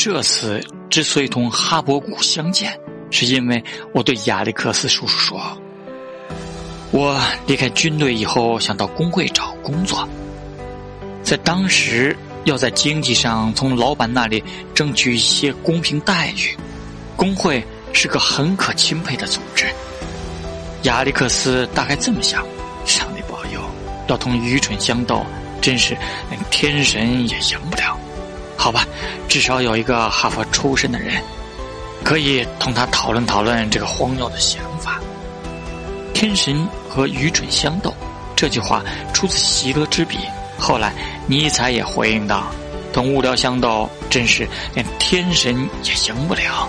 这次之所以同哈伯古相见，是因为我对亚历克斯叔叔说：“我离开军队以后，想到工会找工作。在当时，要在经济上从老板那里争取一些公平待遇，工会是个很可钦佩的组织。”亚历克斯大概这么想：上帝保佑，要同愚蠢相斗，真是连天神也赢不了。好吧，至少有一个哈佛出身的人，可以同他讨论讨论这个荒谬的想法。天神和愚蠢相斗，这句话出自席勒之笔。后来尼采也回应道：“同无聊相斗，真是连天神也赢不了。”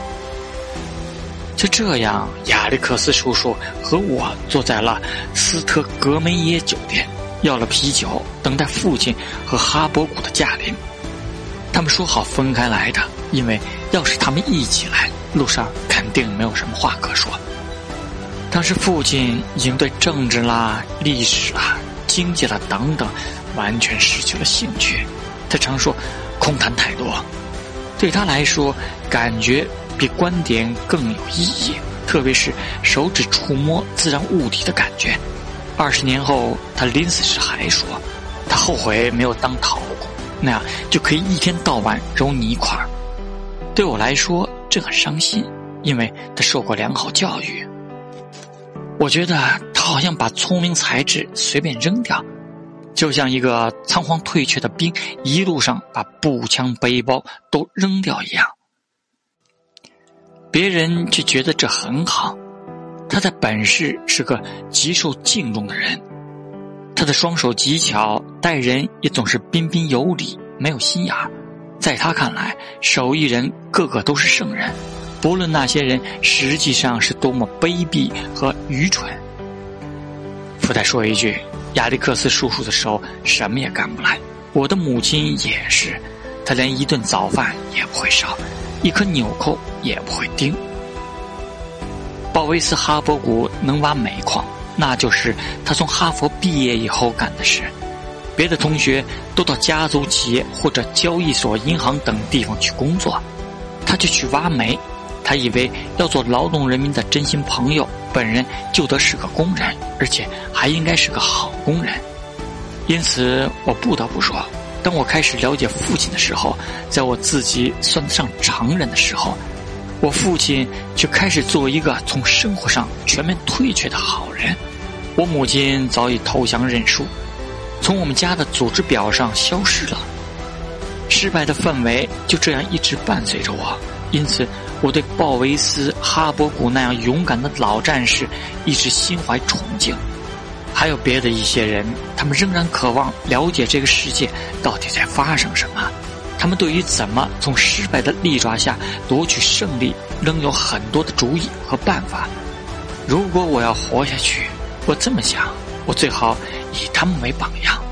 就这样，亚历克斯叔叔和我坐在了斯特格梅耶酒店，要了啤酒，等待父亲和哈伯古的驾临。他们说好分开来的，因为要是他们一起来，路上肯定没有什么话可说。当时父亲已经对政治啦、历史啦、经济啦等等完全失去了兴趣。他常说空谈太多，对他来说，感觉比观点更有意义。特别是手指触摸自然物体的感觉。二十年后，他临死时还说，他后悔没有当陶工。那样就可以一天到晚揉泥块儿。对我来说，这很伤心，因为他受过良好教育。我觉得他好像把聪明才智随便扔掉，就像一个仓皇退却的兵，一路上把步枪、背包都扔掉一样。别人却觉得这很好。他在本市是个极受敬重的人。他的双手极巧，待人也总是彬彬有礼，没有心眼儿。在他看来，手艺人个个都是圣人，不论那些人实际上是多么卑鄙和愚蠢。附带说一句，亚历克斯叔叔的手什么也干不来，我的母亲也是，她连一顿早饭也不会烧，一颗纽扣也不会钉。鲍威斯哈伯古能挖煤矿。那就是他从哈佛毕业以后干的事，别的同学都到家族企业或者交易所、银行等地方去工作，他就去挖煤。他以为要做劳动人民的真心朋友，本人就得是个工人，而且还应该是个好工人。因此，我不得不说，当我开始了解父亲的时候，在我自己算得上常人的时候。我父亲却开始做一个从生活上全面退却的好人，我母亲早已投降认输，从我们家的组织表上消失了。失败的氛围就这样一直伴随着我，因此我对鲍维斯、哈伯古那样勇敢的老战士一直心怀崇敬。还有别的一些人，他们仍然渴望了解这个世界到底在发生什么。他们对于怎么从失败的利爪下夺取胜利，仍有很多的主意和办法。如果我要活下去，我这么想，我最好以他们为榜样。